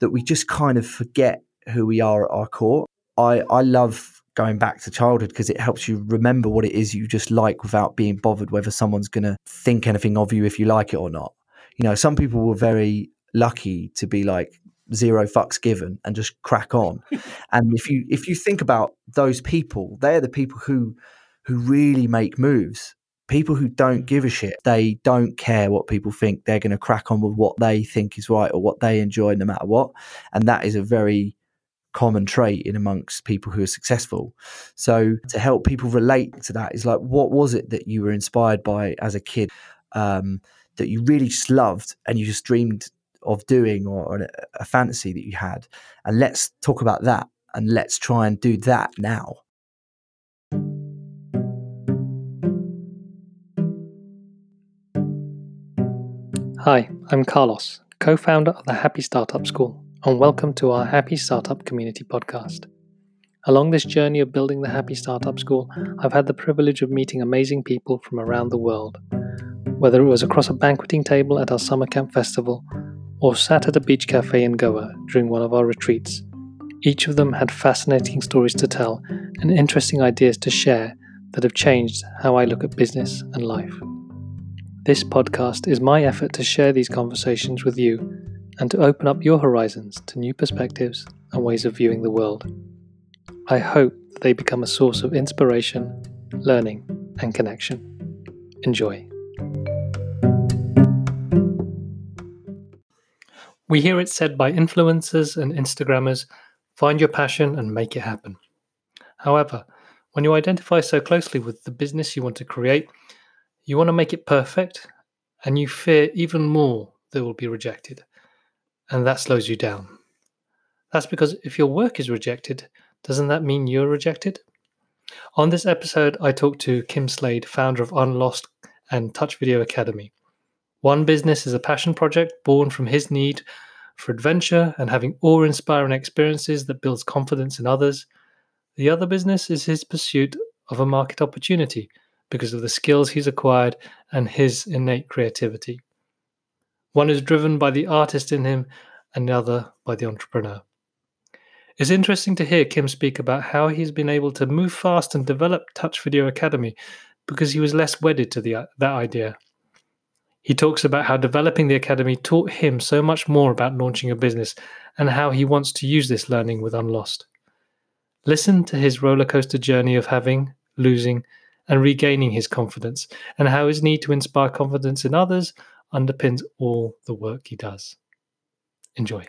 that we just kind of forget who we are at our core. I, I love going back to childhood because it helps you remember what it is you just like without being bothered whether someone's going to think anything of you if you like it or not. You know, some people were very lucky to be like zero fucks given and just crack on. and if you if you think about those people, they're the people who who really make moves. People who don't give a shit, they don't care what people think. They're going to crack on with what they think is right or what they enjoy, no matter what. And that is a very common trait in amongst people who are successful. So to help people relate to that is like, what was it that you were inspired by as a kid um, that you really just loved and you just dreamed of doing or, or a, a fantasy that you had? And let's talk about that and let's try and do that now. Hi, I'm Carlos, co founder of the Happy Startup School, and welcome to our Happy Startup Community podcast. Along this journey of building the Happy Startup School, I've had the privilege of meeting amazing people from around the world. Whether it was across a banqueting table at our summer camp festival or sat at a beach cafe in Goa during one of our retreats, each of them had fascinating stories to tell and interesting ideas to share that have changed how I look at business and life. This podcast is my effort to share these conversations with you and to open up your horizons to new perspectives and ways of viewing the world. I hope that they become a source of inspiration, learning, and connection. Enjoy. We hear it said by influencers and Instagrammers find your passion and make it happen. However, when you identify so closely with the business you want to create, you want to make it perfect, and you fear even more that will be rejected. And that slows you down. That's because if your work is rejected, doesn't that mean you're rejected? On this episode, I talked to Kim Slade, founder of Unlost and Touch Video Academy. One business is a passion project born from his need for adventure and having awe inspiring experiences that builds confidence in others. The other business is his pursuit of a market opportunity because of the skills he's acquired and his innate creativity. One is driven by the artist in him, and the other by the entrepreneur. It's interesting to hear Kim speak about how he's been able to move fast and develop Touch Video Academy because he was less wedded to the, that idea. He talks about how developing the academy taught him so much more about launching a business and how he wants to use this learning with Unlost. Listen to his rollercoaster journey of having, losing, and regaining his confidence, and how his need to inspire confidence in others underpins all the work he does. Enjoy.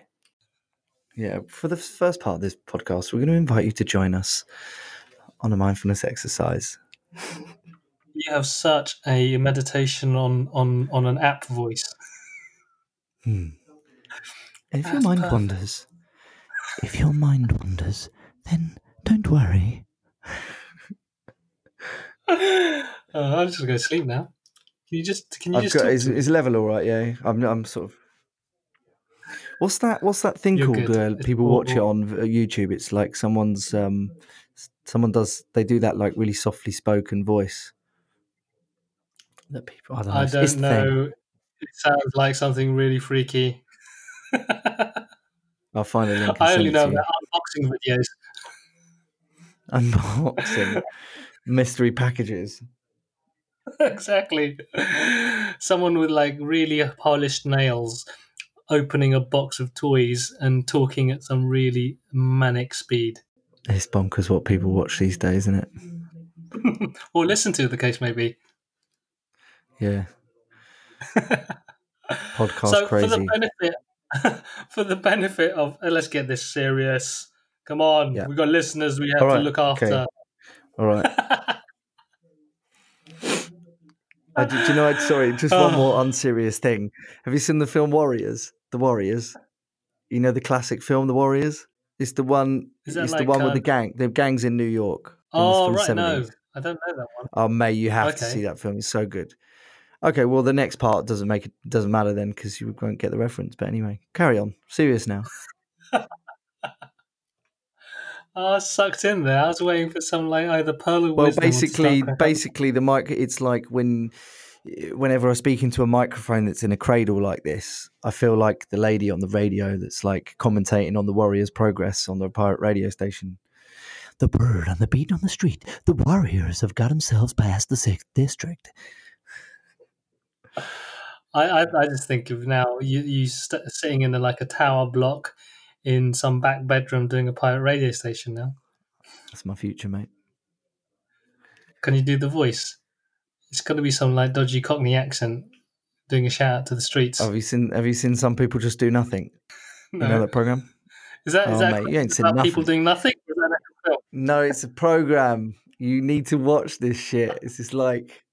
Yeah, for the first part of this podcast, we're going to invite you to join us on a mindfulness exercise. You have such a meditation on on on an app voice. Hmm. If That's your mind perfect. wanders, if your mind wanders, then don't worry. uh, I'm just gonna go to sleep now. Can you just can you I've just got, is, is level all right? Yeah, I'm I'm sort of. What's that? What's that thing You're called? Uh, people watch it on YouTube. It's like someone's um, someone does they do that like really softly spoken voice. That people I don't know. I don't know. It sounds like something really freaky. I'll find a link. I only know about unboxing videos. Unboxing mystery packages. exactly. Someone with like really polished nails opening a box of toys and talking at some really manic speed. It's bonkers what people watch these days, isn't it? or listen to, the case may be. Yeah. Podcast so crazy. For the benefit, for the benefit of, uh, let's get this serious. Come on, yeah. we've got listeners we have right. to look after. Okay. All right. I, do, do, you know? I, sorry, just one more oh. unserious thing. Have you seen the film Warriors? The Warriors. You know the classic film, The Warriors. It's the one. It's like, the one uh, with the gang. The gangs in New York. Oh right, no, I don't know that one. Oh, May, you have okay. to see that film. It's so good. Okay, well, the next part doesn't make it doesn't matter then because you won't get the reference. But anyway, carry on. Serious now. I was sucked in there. I was waiting for some like either pearl or well, basically, basically the mic. It's like when whenever I speak into a microphone that's in a cradle like this, I feel like the lady on the radio that's like commentating on the Warriors' progress on the pirate radio station. The bird on the beat on the street. The Warriors have got themselves past the sixth district. I, I, I just think of now you you st- sitting in a, like a tower block in some back bedroom doing a pirate radio station now. That's my future, mate. Can you do the voice? It's got to be some like dodgy Cockney accent doing a shout out to the streets. Have you seen Have you seen some people just do nothing? no. You know that program? is that, is Oh, that mate, you ain't seen about people doing nothing? Or is that an actual No, it's a program. You need to watch this shit. It's just like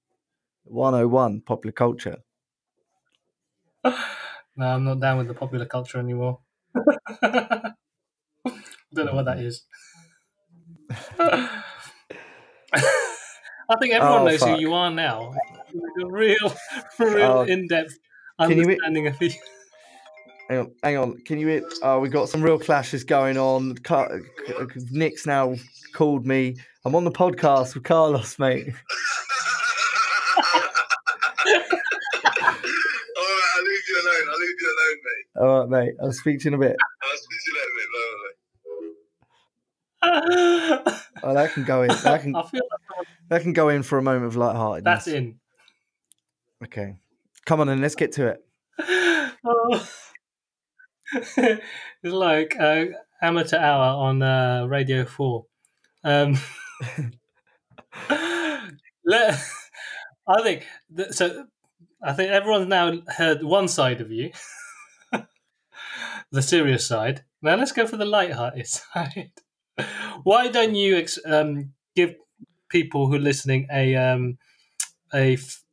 101 popular culture. no, I'm not down with the popular culture anymore. I don't know what that is. I think everyone Oh, knows fuck. who you are now. Like a real, real Oh, in-depth you- understanding of who. Hang on, hang on. Can you? hear- Oh, we got some real clashes going on. Nick's now called me. I'm on the podcast with Carlos, mate. All right, mate. I'll speak to you in a bit. I'll speak to you later, mate. Bye, bye, bye. Oh, that can go in. That can I feel like that can go in for a moment of lightheartedness. that's in. Okay. Come on, then. Let's get to it. Oh. it's like uh, amateur hour on uh, Radio Four. Um, let, I think that, so. I think everyone's now heard one side of you, the serious side. Now let's go for the light-hearted side. Why don't you ex- um, give people who are listening a um, a f-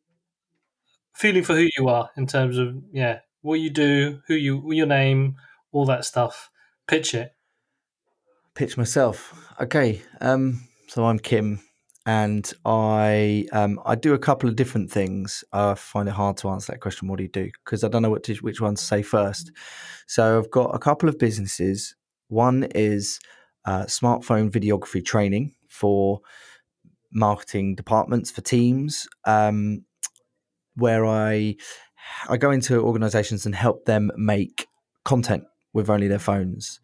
feeling for who you are in terms of yeah what you do, who you, your name, all that stuff. Pitch it. pitch myself. Okay, um, so I'm Kim, and I um, I do a couple of different things. I find it hard to answer that question. What do you do? Because I don't know what to, which one to say first. So I've got a couple of businesses. One is uh, smartphone videography training for marketing departments for teams, um, where I I go into organisations and help them make content with only their phones.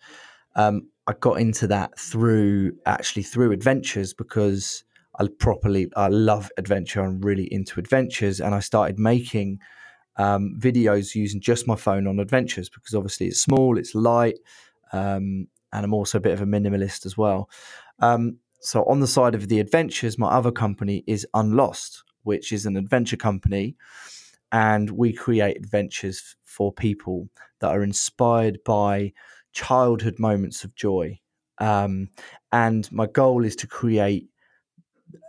Um, I got into that through actually through adventures because I properly I love adventure. I'm really into adventures, and I started making um, videos using just my phone on adventures because obviously it's small, it's light, um, and I'm also a bit of a minimalist as well. Um, so on the side of the adventures, my other company is Unlost, which is an adventure company, and we create adventures for people that are inspired by childhood moments of joy. Um, and my goal is to create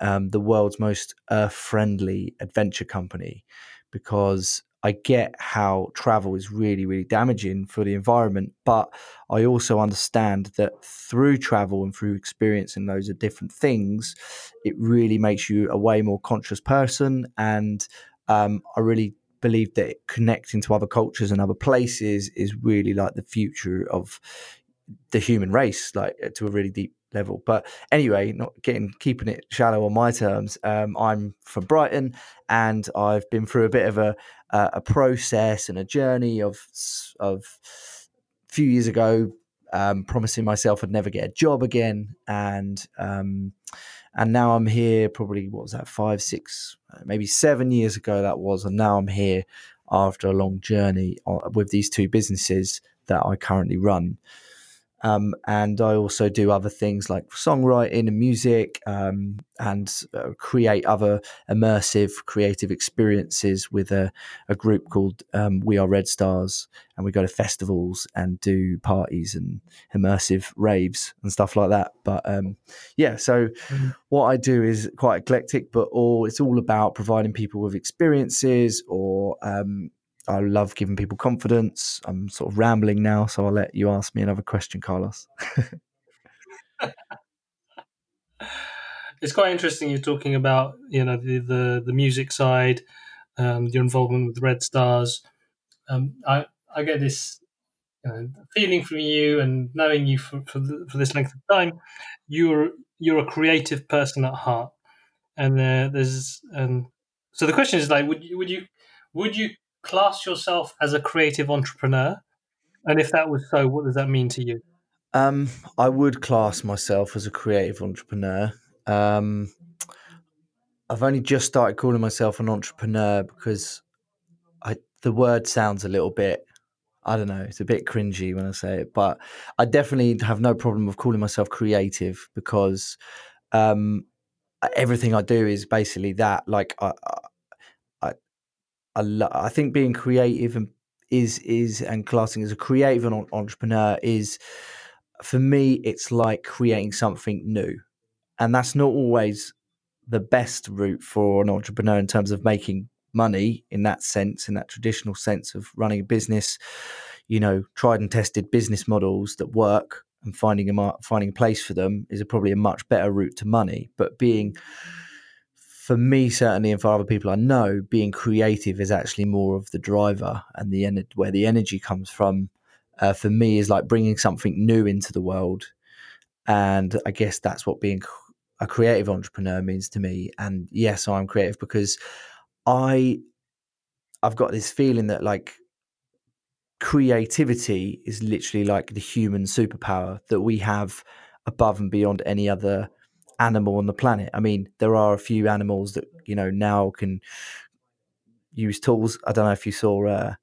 um, the world's most earth friendly adventure company because I get how travel is really, really damaging for the environment. But I also understand that through travel and through experiencing those of different things, it really makes you a way more conscious person. And um, I really believe that connecting to other cultures and other places is really like the future of the human race, like to a really deep level. But anyway, not getting keeping it shallow on my terms. Um, I'm from Brighton, and I've been through a bit of a a, a process and a journey of of a few years ago, um, promising myself I'd never get a job again, and um, and now I'm here. Probably what was that? Five, six, uh, maybe seven years ago that was, and now I'm here after a long journey uh, with these two businesses that I currently run. Um, and I also do other things like songwriting and music um, and uh, create other immersive creative experiences with a, a group called um, We Are Red Stars. And we go to festivals and do parties and immersive raves and stuff like that. But um, yeah, so Mhm. what I do is quite eclectic, but all it's all about providing people with experiences or um, I love giving people confidence. I'm sort of rambling now, so I'll let you ask me another question, Carlos. It's quite interesting. You're talking about you know the the, the music side, um, your involvement with Red Stars. Um, I I get this feeling from you and knowing you for for, the, for this length of time. You're you're a creative person at heart, and uh, there's um, So the question is like, would you would you would you class yourself as a creative entrepreneur? And if that was so, what does that mean to you? Um, I would class myself as a creative entrepreneur. Um, I've only just started calling myself an entrepreneur because I the word sounds a little bit I don't know, it's a bit cringy when I say it, but I definitely have no problem with calling myself creative because um, everything I do is basically that. Like I, I, I, lo- I think being creative and is is and classing as a creative and entrepreneur is for me. It's like creating something new, and that's not always the best route for an entrepreneur in terms of making money in that sense, in that traditional sense of running a business. You know, tried and tested business models that work and finding a finding a place for them is a, probably a much better route to money. But being for me certainly and for other people I know, being creative is actually more of the driver and the en- where the energy comes from. Uh, for me, is like bringing something new into the world, and I guess that's what being a creative entrepreneur means to me. And yes, I'm creative because I I've got this feeling that like creativity is literally like the human superpower that we have above and beyond any other animal on the planet. I mean, there are a few animals that you know now can use tools. I don't know if you saw uh,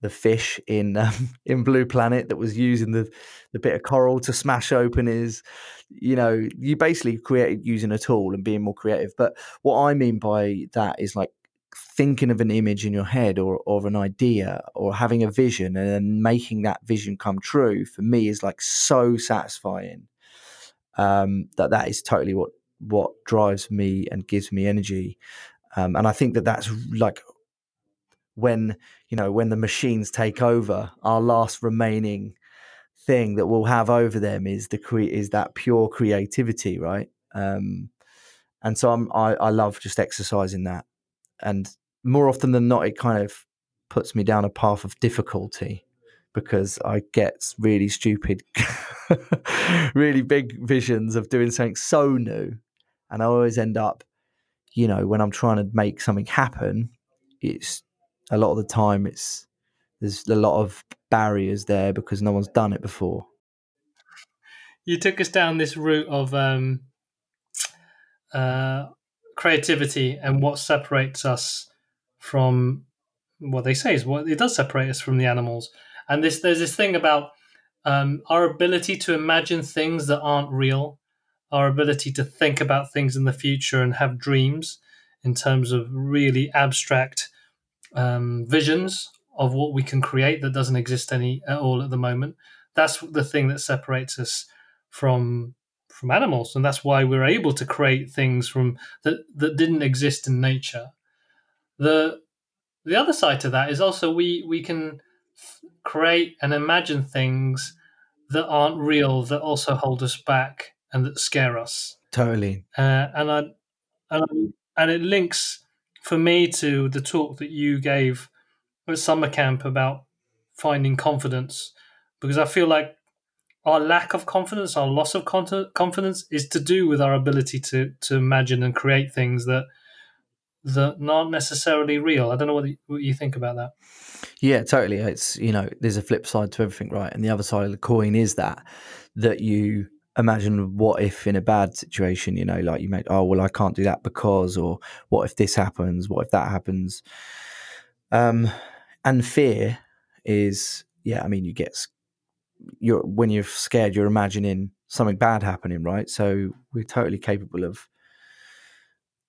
the fish in um, in Blue Planet that was using the the bit of coral to smash open his. You know, you basically created using a tool and being more creative. But what I mean by that is like thinking of an image in your head or, or an idea or having a vision and then making that vision come true for me is like so satisfying um, that that is totally what what drives me and gives me energy. Um, and i think that that's like when you know when the machines take over our last remaining thing that we'll have over them is the cre- is that pure creativity right? Um, and so I'm, I, I love just exercising that. And more often than not, it kind of puts me down a path of difficulty because I get really stupid, really big visions of doing something so new. And I always end up, you know, when I'm trying to make something happen, it's a lot of the time it's there's a lot of barriers there because no one's done it before. You took us down this route of um, uh, creativity and what separates us from what they say is what it does separate us from the animals. And this there's this thing about um, our ability to imagine things that aren't real, our ability to think about things in the future and have dreams in terms of really abstract um, visions of what we can create that doesn't exist any at all at the moment. That's the thing that separates us from from animals, and that's why we're able to create things from that that didn't exist in nature. the The other side to that is also we we can create and imagine things that aren't real that also hold us back and that scare us. Totally, uh, and I and I, and it links for me to the talk that you gave at summer camp about finding confidence because I feel like our lack of confidence, our loss of confidence, is to do with our ability to to imagine and create things that that aren't necessarily real. I don't know what, what you think about that. Yeah, totally. It's you know, there's a flip side to everything, right? And the other side of the coin is that that you imagine what if in a bad situation, you know, like you make, oh well, I can't do that because, or what if this happens? What if that happens? Um, and fear is, yeah, I mean, you get you're when you're scared, you're imagining something bad happening, right? So we're totally capable of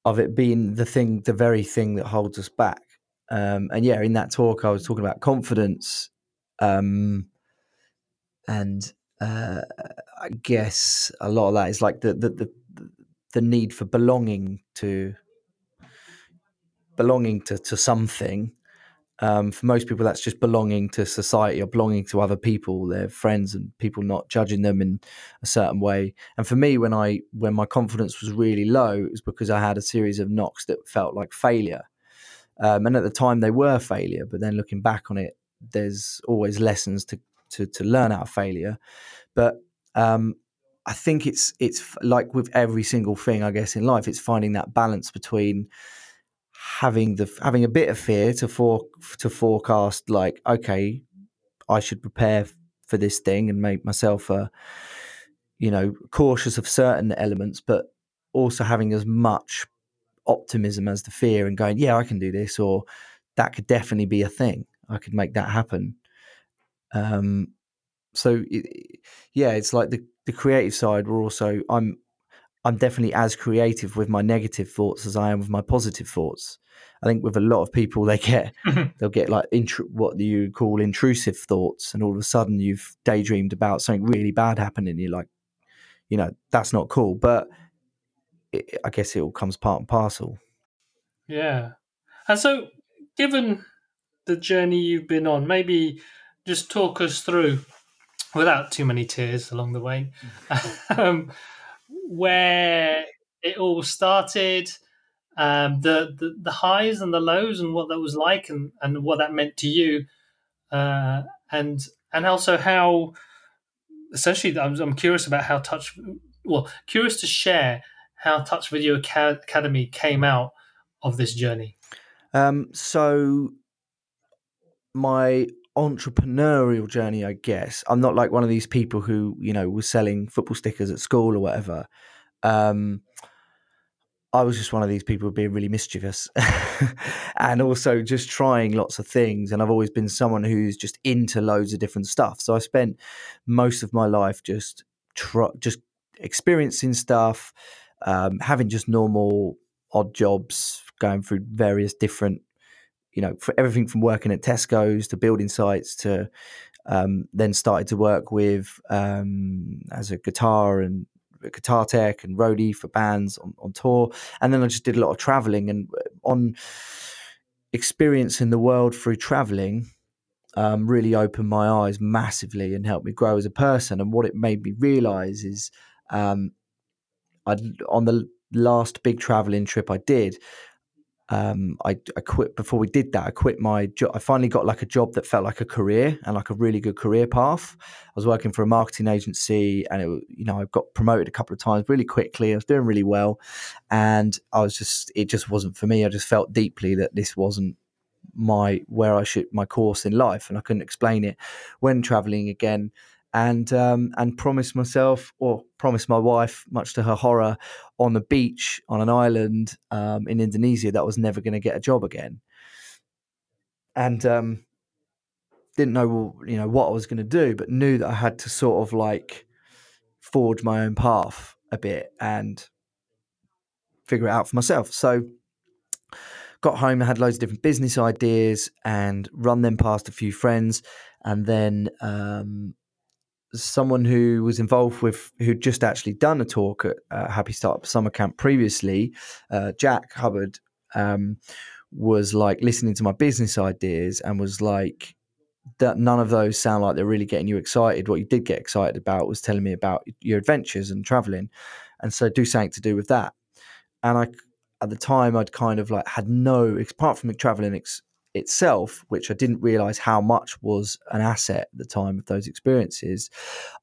of it being the thing, the very thing that holds us back. Um, and yeah, in that talk, I was talking about confidence, um, and uh, I guess a lot of that is like the the the, the need for belonging to belonging to, to something um, for most people, that's just belonging to society or belonging to other people, their friends, and people not judging them in a certain way. And for me, when I when my confidence was really low, it was because I had a series of knocks that felt like failure. Um, and at the time, they were failure. But then looking back on it, there's always lessons to to, to learn out of failure. But um, I think it's it's like with every single thing, I guess, in life, it's finding that balance between having the having a bit of fear to for to forecast like okay I should prepare for this thing and make myself a you know cautious of certain elements but also having as much optimism as the fear and going yeah I can do this or that could definitely be a thing. I could make that happen. Um so it, yeah it's like the the creative side we're also i'm i'm definitely as creative with my negative thoughts as i am with my positive thoughts. I think with a lot of people they get they'll get like intru- what you call intrusive thoughts and all of a sudden you've daydreamed about something really bad happening you're like you know that's not cool. But it, i guess it all comes part and parcel. Yeah. And so, given the journey you've been on, maybe just talk us through, without too many tears along the way, um, where it all started, um, the, the the highs and the lows, and what that was like, and, and what that meant to you, uh, and and also how, essentially, I'm, I'm curious about how Touch, well, curious to share how Touch Video Academy came out of this journey. Um, so my entrepreneurial journey, I guess, I'm not like one of these people who, you know, was selling football stickers at school or whatever. Um, I was just one of these people being really mischievous and also just trying lots of things. And I've always been someone who's just into loads of different stuff. So I spent most of my life just tr- just experiencing stuff, um, having just normal odd jobs, going through various different, you know, for everything from working at Tesco's to building sites to um, then started to work with um, as a guitar and guitar tech and roadie for bands on, on tour. And then I just did a lot of traveling and on experiencing the world through traveling. Um, really opened my eyes massively and helped me grow as a person. And what it made me realize is, um, I on the last big traveling trip I did, um, I, I quit before we did that. I quit my job. I finally got like a job that felt like a career and like a really good career path. I was working for a marketing agency, and it, you know, I got promoted a couple of times really quickly. I was doing really well, and I was just, it just wasn't for me. I just felt deeply that this wasn't my where I should my course in life, and I couldn't explain it. When traveling again, and um, and promised myself or promised my wife, much to her horror, on the beach on an island um, in Indonesia that I was never going to get a job again, and um, didn't know you know what I was going to do, but knew that I had to sort of like forge my own path a bit and figure it out for myself. So got home, and had loads of different business ideas and run them past a few friends, and then um, someone who was involved with who'd just actually done a talk at uh, Happy Startup Summer Camp previously, uh, Jack Hubbard, um, was like listening to my business ideas and was like, that none of those sound like they're really getting you excited. What you did get excited about was telling me about your adventures and traveling, and so do something to do with that. And I, at the time, I'd kind of like had no apart from traveling ex- itself, which I didn't realize how much was an asset at the time of those experiences.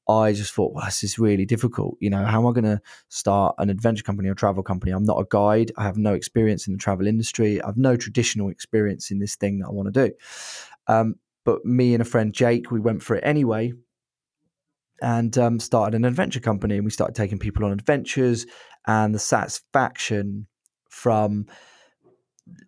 I just thought, well, this is really difficult. You know, how am I going to start an adventure company or travel company? I'm not a guide. I have no experience in the travel industry. I've no traditional experience in this thing that I want to do. Um, but me and a friend Jake, we went for it anyway, and um, started an adventure company. And we started taking people on adventures, and the satisfaction from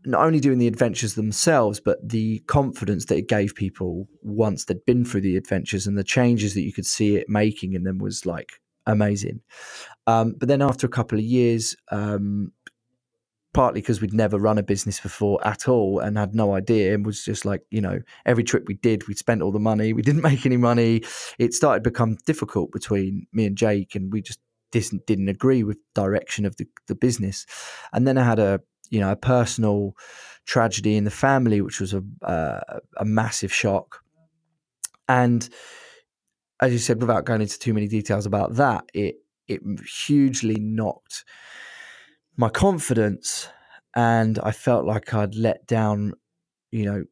not only doing the adventures themselves, but the confidence that it gave people once they'd been through the adventures and the changes that you could see it making in them was like amazing. Um, but then after a couple of years, um, partly because we'd never run a business before at all and had no idea and was just like you know every trip we did we spent all the money we didn't make any money it started to become difficult between me and jake and we just didn't, didn't agree with direction of the, the business and then i had a you know a personal tragedy in the family which was a, uh, a massive shock. And as you said without going into too many details about that it it hugely knocked my confidence and I felt like I'd let down, you know,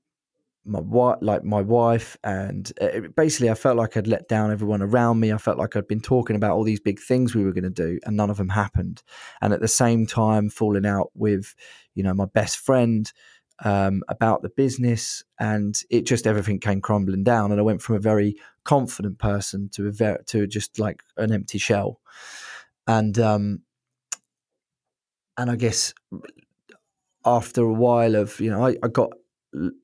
my wife, like my wife, and uh, basically, I felt like I'd let down everyone around me. I felt like I'd been talking about all these big things we were going to do, and none of them happened. And at the same time, falling out with, you know, my best friend um, about the business, and it just everything came crumbling down. And I went from a very confident person to a very to just like an empty shell. And um, and I guess after a while of you know, I, I got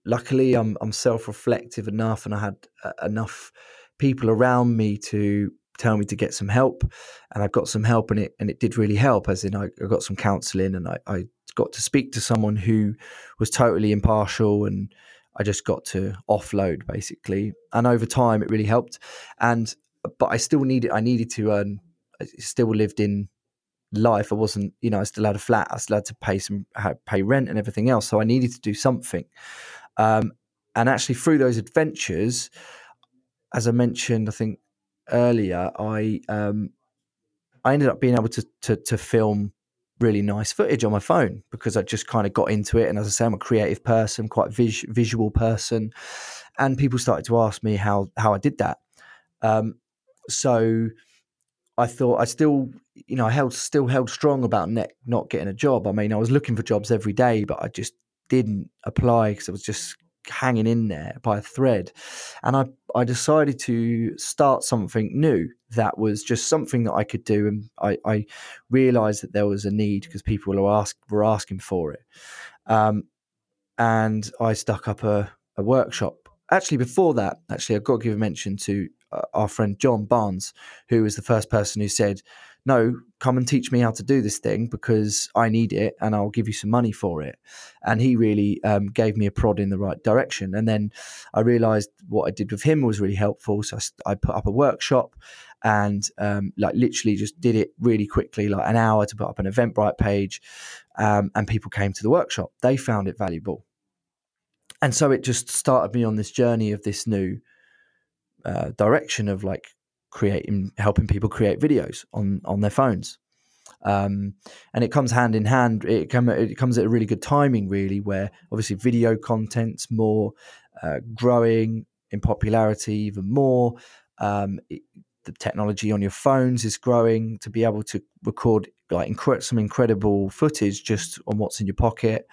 luckily I'm I'm self-reflective enough, and I had uh, enough people around me to tell me to get some help, and I got some help, and it and it did really help. As in, I, I got some counselling, and I, I got to speak to someone who was totally impartial, and I just got to offload basically. And over time, it really helped. And but I still needed I needed to earn. I still lived in life. I wasn't, you know, I still had a flat. I still had to pay some, pay rent and everything else. So I needed to do something. Um, and actually, through those adventures, as I mentioned, I think earlier, I um, I ended up being able to to, to film really nice footage on my phone because I just kind of got into it. And as I say, I'm a creative person, quite vis- visual person, and people started to ask me how how I did that. Um, so I thought I still, you know, I held still held strong about net, not getting a job. I mean, I was looking for jobs every day, but I just didn't apply because I was just hanging in there by a thread. And I, I decided to start something new that was just something that I could do. And I, I realized that there was a need because people were, ask, were asking for it. Um, and I stuck up a, a workshop. Actually, before that, actually, I've got to give a mention to our friend John Barnes, who was the first person who said, "No, come and teach me how to do this thing because I need it, and I'll give you some money for it." And he really um, gave me a prod in the right direction. And then I realised what I did with him was really helpful. So I, I put up a workshop, and um, like literally just did it really quickly, like an hour to put up an Eventbrite page, um, and people came to the workshop. They found it valuable. And so it just started me on this journey of this new uh, direction of like creating helping people create videos on on their phones. Um, and it comes hand in hand it, come, it comes at a really good timing really where obviously video content's more uh, growing in popularity even more. Um, it, the technology on your phones is growing to be able to record like incre- some incredible footage just on what's in your pocket.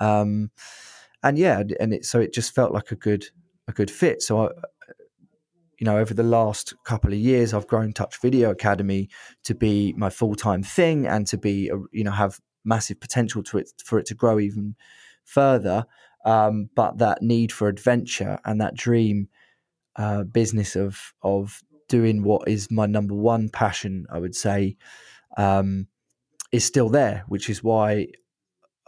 Um, and yeah and it so it just felt like a good a good fit. So I, you know, over the last couple of years, I've grown Touch Video Academy to be my full time thing and to be, you know, have massive potential to it for it to grow even further. Um, but that need for adventure and that dream uh, business of of doing what is my number one passion, I would say, um, is still there. Which is why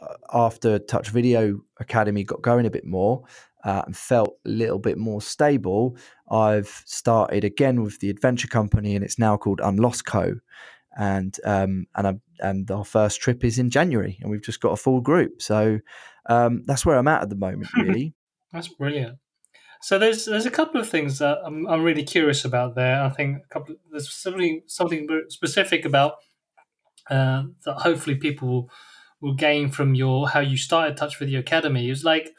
uh, after Touch Video Academy got going a bit more, uh, and felt a little bit more stable, I've started again with the adventure company, and it's now called Unlost Co. And um, and I, and our first trip is in January, and we've just got a full group. So um, that's where I'm at at the moment, really. that's brilliant. So there's there's a couple of things that I'm, I'm really curious about there. I think a couple there's something something specific about uh, that hopefully people will, will gain from your how you started Touch Video Academy. It's like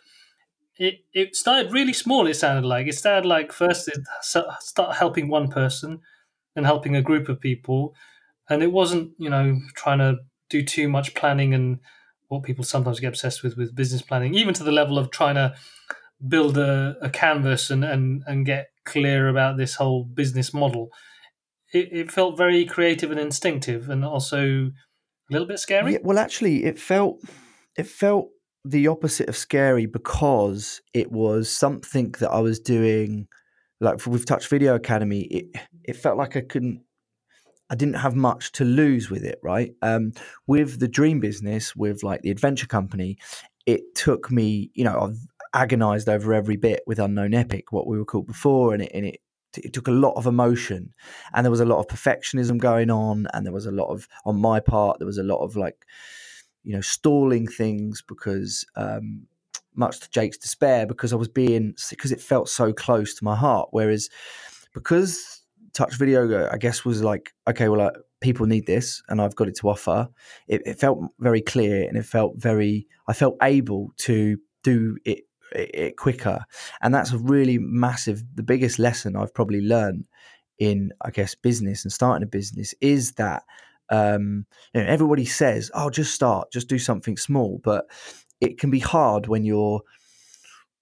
it it started really small. It sounded like it started like first it start helping one person, and helping a group of people, and it wasn't you know trying to do too much planning and what people sometimes get obsessed with with business planning, even to the level of trying to build a, a canvas and, and and get clear about this whole business model. It, it felt very creative and instinctive, and also a little bit scary. Yeah, well, actually, it felt it felt the opposite of scary because it was something that I was doing. Like with Touch Video Academy, it it felt like I couldn't, I didn't have much to lose with it. Right, um, with the dream business, with like the adventure company, it took me. You know, I've agonized over every bit with Unknown Epic, what we were called before, and it and it it took a lot of emotion and there was a lot of perfectionism going on and there was a lot of on my part there was a lot of like you know, stalling things because, um, much to Jake's despair, because I was being because it felt so close to my heart. Whereas because Touch Video, I guess, was like, okay, well, uh, people need this, and I've got it to offer. It, it felt very clear, and it felt very. I felt able to do it, it quicker. And that's a really massive, the biggest lesson I've probably learned in, I guess, business and starting a business is that um, you know, everybody says, "Oh, just start, just do something small," but it can be hard when you're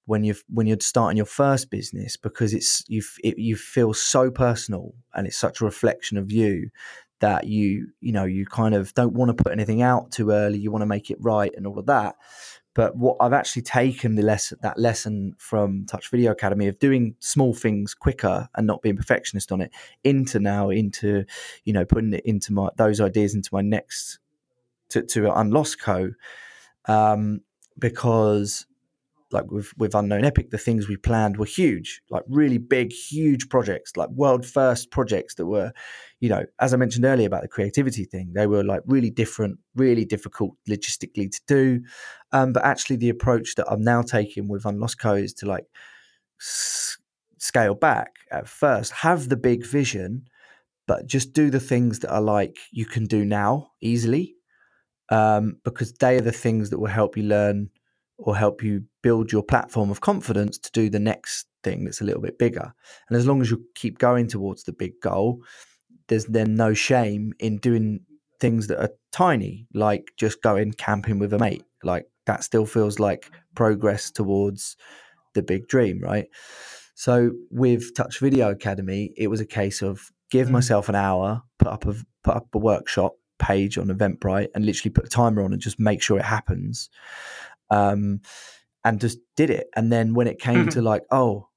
when you're when you're starting your first business because it's you it, you feel so personal and it's such a reflection of you that you you know you kind of don't want to put anything out too early you want to make it right and all of that but what I've actually taken the lesson that lesson from Touch Video Academy of doing small things quicker and not being perfectionist on it into now into you know putting it into my those ideas into my next to to Unlost Co um, because like with with unknown epic the things we planned were huge like really big huge projects like world first projects that were you know as i mentioned earlier about the creativity thing they were like really different really difficult logistically to do. Um, but actually the approach that i'm now taking with unlost co is to like s- scale back at first have the big vision but just do the things that are like you can do now easily. Um, because they are the things that will help you learn or help you build your platform of confidence to do the next thing that's a little bit bigger. And as long as you keep going towards the big goal, there's then no shame in doing things that are tiny, like just going camping with a mate. Like that still feels like progress towards the big dream, right? So with Touch Video Academy, it was a case of give Mm. myself an hour, put up a put up a workshop page on Eventbrite, and literally put a timer on and just make sure it happens. Um, and just did it. And then when it came to like, oh,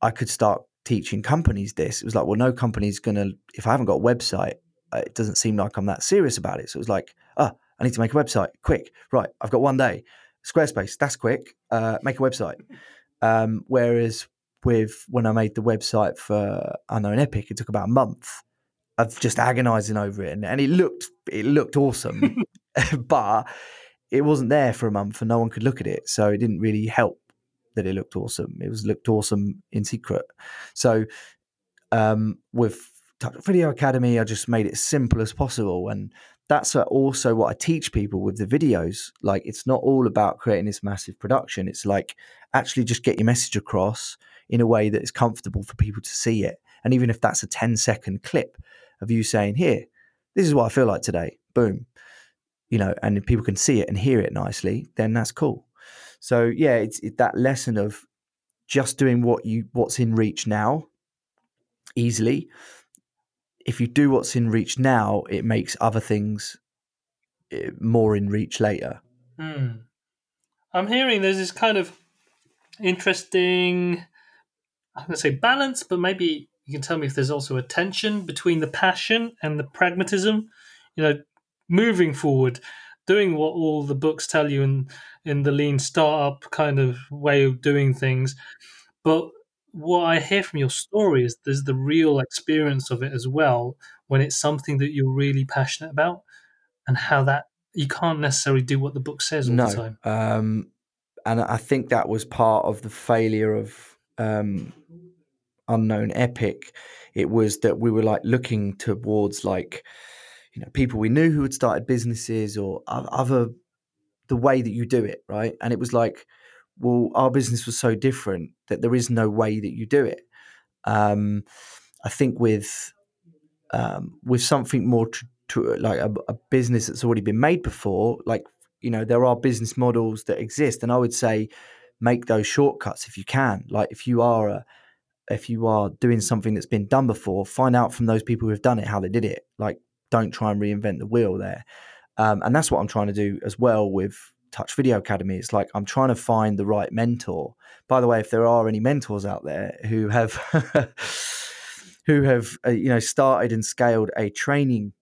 I could start teaching companies this, it was like, well, no company's gonna if I haven't got a website, uh, it doesn't seem like I'm that serious about it. So it was like, oh, I need to make a website quick. Right, I've got one day. Squarespace, that's quick. Uh, make a website. Um, whereas with when I made the website for Unknown Epic, it took about a month of just agonizing over it, and, and it looked it looked awesome, but it wasn't there for a month, and no one could look at it, so it didn't really help that it looked awesome. It was looked awesome in secret. So um, with Video Academy, I just made it simple as possible, and that's also what I teach people with the videos. Like, it's not all about creating this massive production. It's like actually just get your message across in a way that is comfortable for people to see it. And even if that's a 10 second clip of you saying, Here, this is what I feel like today, boom, you know, and if people can see it and hear it nicely, then that's cool. So, yeah, it's it, that lesson of just doing what you what's in reach now easily if you do what's in reach now it makes other things eh, more in reach later Hmm. I'm hearing there's this kind of interesting, I'm going to say balance, but maybe you can tell me if there's also a tension between the passion and the pragmatism. You know, moving forward, doing what all the books tell you in in the lean startup kind of way of doing things, but what I hear from your story is there's the real experience of it as well when it's something that you're really passionate about and how that you can't necessarily do what the book says all the time. um and i think that was part of the failure of um unknown epic it was that we were like looking towards like you know people we knew who had started businesses or other the way that you do it right? And it was like well our business was so different that there is no way that you do it. Um i think with um with something more to, to like a, a business that's already been made before like you know there are business models that exist and i would say make those shortcuts if you can. Like if you are a if you are doing something that's been done before find out from those people who have done it how they did it. Like don't try and reinvent the wheel there. Um, and that's what i'm trying to do as well with touch video academy. It's like i'm trying to find the right mentor. By the way if there are any mentors out there who have who have uh, you know started and scaled a training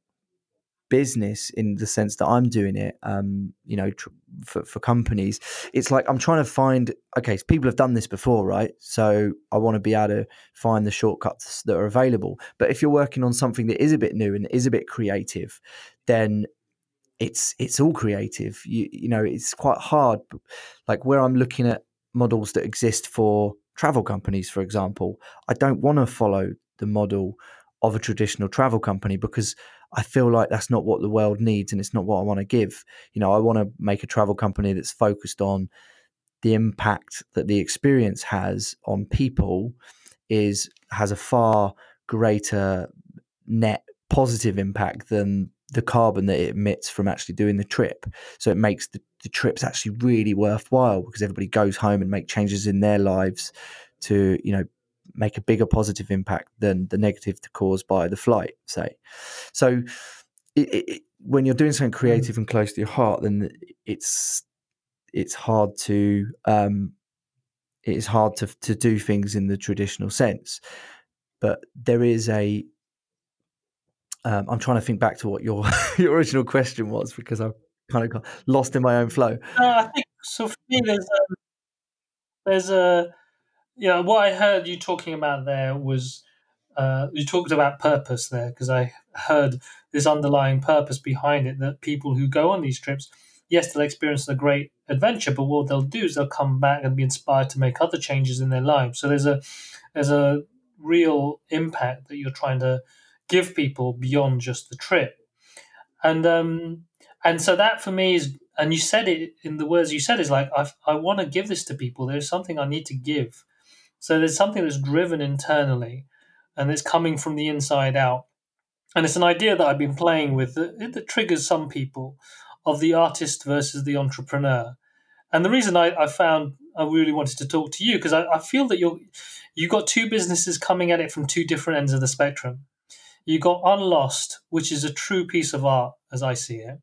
business in the sense that I'm doing it, um, you know, tr- for, for companies, it's like I'm trying to find, okay, so people have done this before, right? So I want to be able to find the shortcuts that are available. But if you're working on something that is a bit new and is a bit creative, then it's it's all creative. You you know, it's quite hard. Like where I'm looking at models that exist for travel companies, for example, I don't want to follow the model of a traditional travel company because I feel like that's not what the world needs and it's not what I want to give. You know, I want to make a travel company that's focused on the impact that the experience has on people is has a far greater net positive impact than the carbon that it emits from actually doing the trip. So it makes the, the trips actually really worthwhile because everybody goes home and make changes in their lives to, you know, make a bigger positive impact than the negative caused by the flight, say. So it, it, when you're doing something creative and close to your heart, then it's it's hard to um, it's hard to to do things in the traditional sense. But there is a um, I'm trying to think back to what your your original question was because I kind of got lost in my own flow. Uh, I think so. For me, there's a, there's a yeah. What I heard you talking about there was uh, you talked about purpose there because I heard this underlying purpose behind it that people who go on these trips, yes, they'll experience a great adventure, but what they'll do is they'll come back and be inspired to make other changes in their lives. So there's a there's a real impact that you're trying to give people beyond just the trip. And um, and so that for me is, and you said it in the words you said is like I I want to give this to people. There's something I need to give. So there's something that's driven internally, and it's coming from the inside out. And it's an idea that I've been playing with that, that triggers some people of the artist versus the entrepreneur. And the reason I, I found I really wanted to talk to you because I, I feel that you're you got two businesses coming at it from two different ends of the spectrum. You got Unlost, which is a true piece of art as I see it.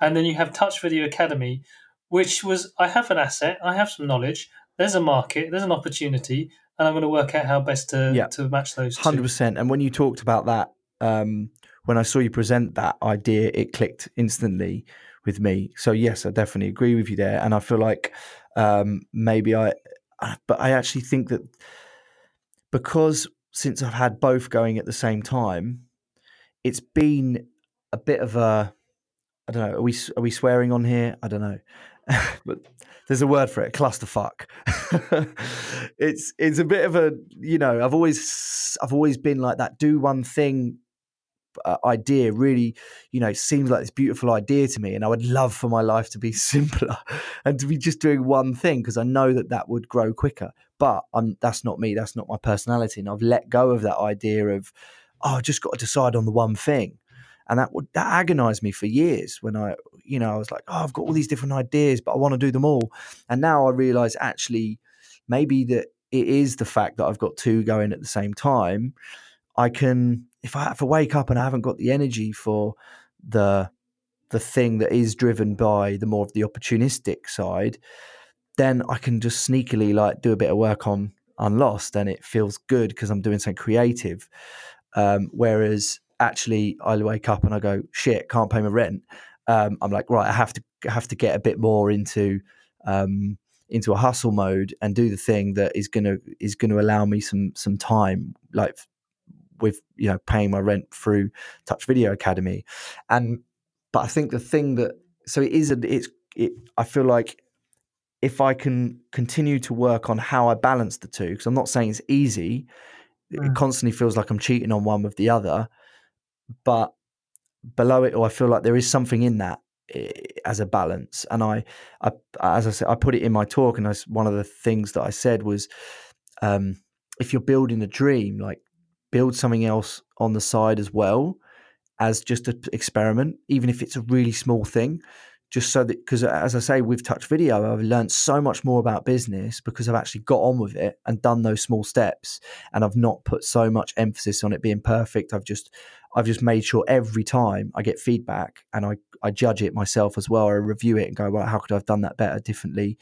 And then you have Touch Video Academy, which was I have an asset, I have some knowledge, there's a market, there's an opportunity, and I'm going to work out how best to yeah. to match those. Hundred percent. And when you talked about that, um, when I saw you present that idea, it clicked instantly with me. So yes, I definitely agree with you there, and I feel like um, maybe I, but I actually think that because since I've had both going at the same time, it's been a bit of a I don't know. Are we are we swearing on here? I don't know, but there's a word for it. Clusterfuck. it's it's a bit of a you know. I've always I've always been like that. Do one thing uh, idea really you know seems like this beautiful idea to me and i would love for my life to be simpler and to be just doing one thing because i know that that would grow quicker but i'm that's not me that's not my personality and i've let go of that idea of oh i just got to decide on the one thing and that would that agonized me for years when i you know i was like oh i've got all these different ideas but i want to do them all and now i realize actually maybe that it is the fact that i've got two going at the same time i can if I have to wake up and I haven't got the energy for the the thing that is driven by the more of the opportunistic side, then I can just sneakily like do a bit of work on Unlost and it feels good because I'm doing something creative. Um, whereas actually I wake up and I go, shit, can't pay my rent. Um, I'm like, right, I have to have to get a bit more into um, into a hustle mode and do the thing that is gonna is gonna allow me some some time, like with you know paying my rent through Touch Video Academy, and but I think the thing that so it is a, it's it, I feel like if I can continue to work on how I balance the two, because I'm not saying it's easy, mm. it constantly feels like I'm cheating on one with the other, but below it, or I feel like there is something in that eh, as a balance. And I, I, as I said, I put it in my talk, and I, one of the things that I said was, um, if you're building a dream, like build something else on the side as well as just an experiment, even if it's a really small thing. Just so that, because as I say, with Touch Video, I've learned so much more about business because I've actually got on with it and done those small steps, and I've not put so much emphasis on it being perfect. I've just, I've just made sure every time I get feedback and I, I judge it myself as well. I review it and go, well, how could I have done that better, differently?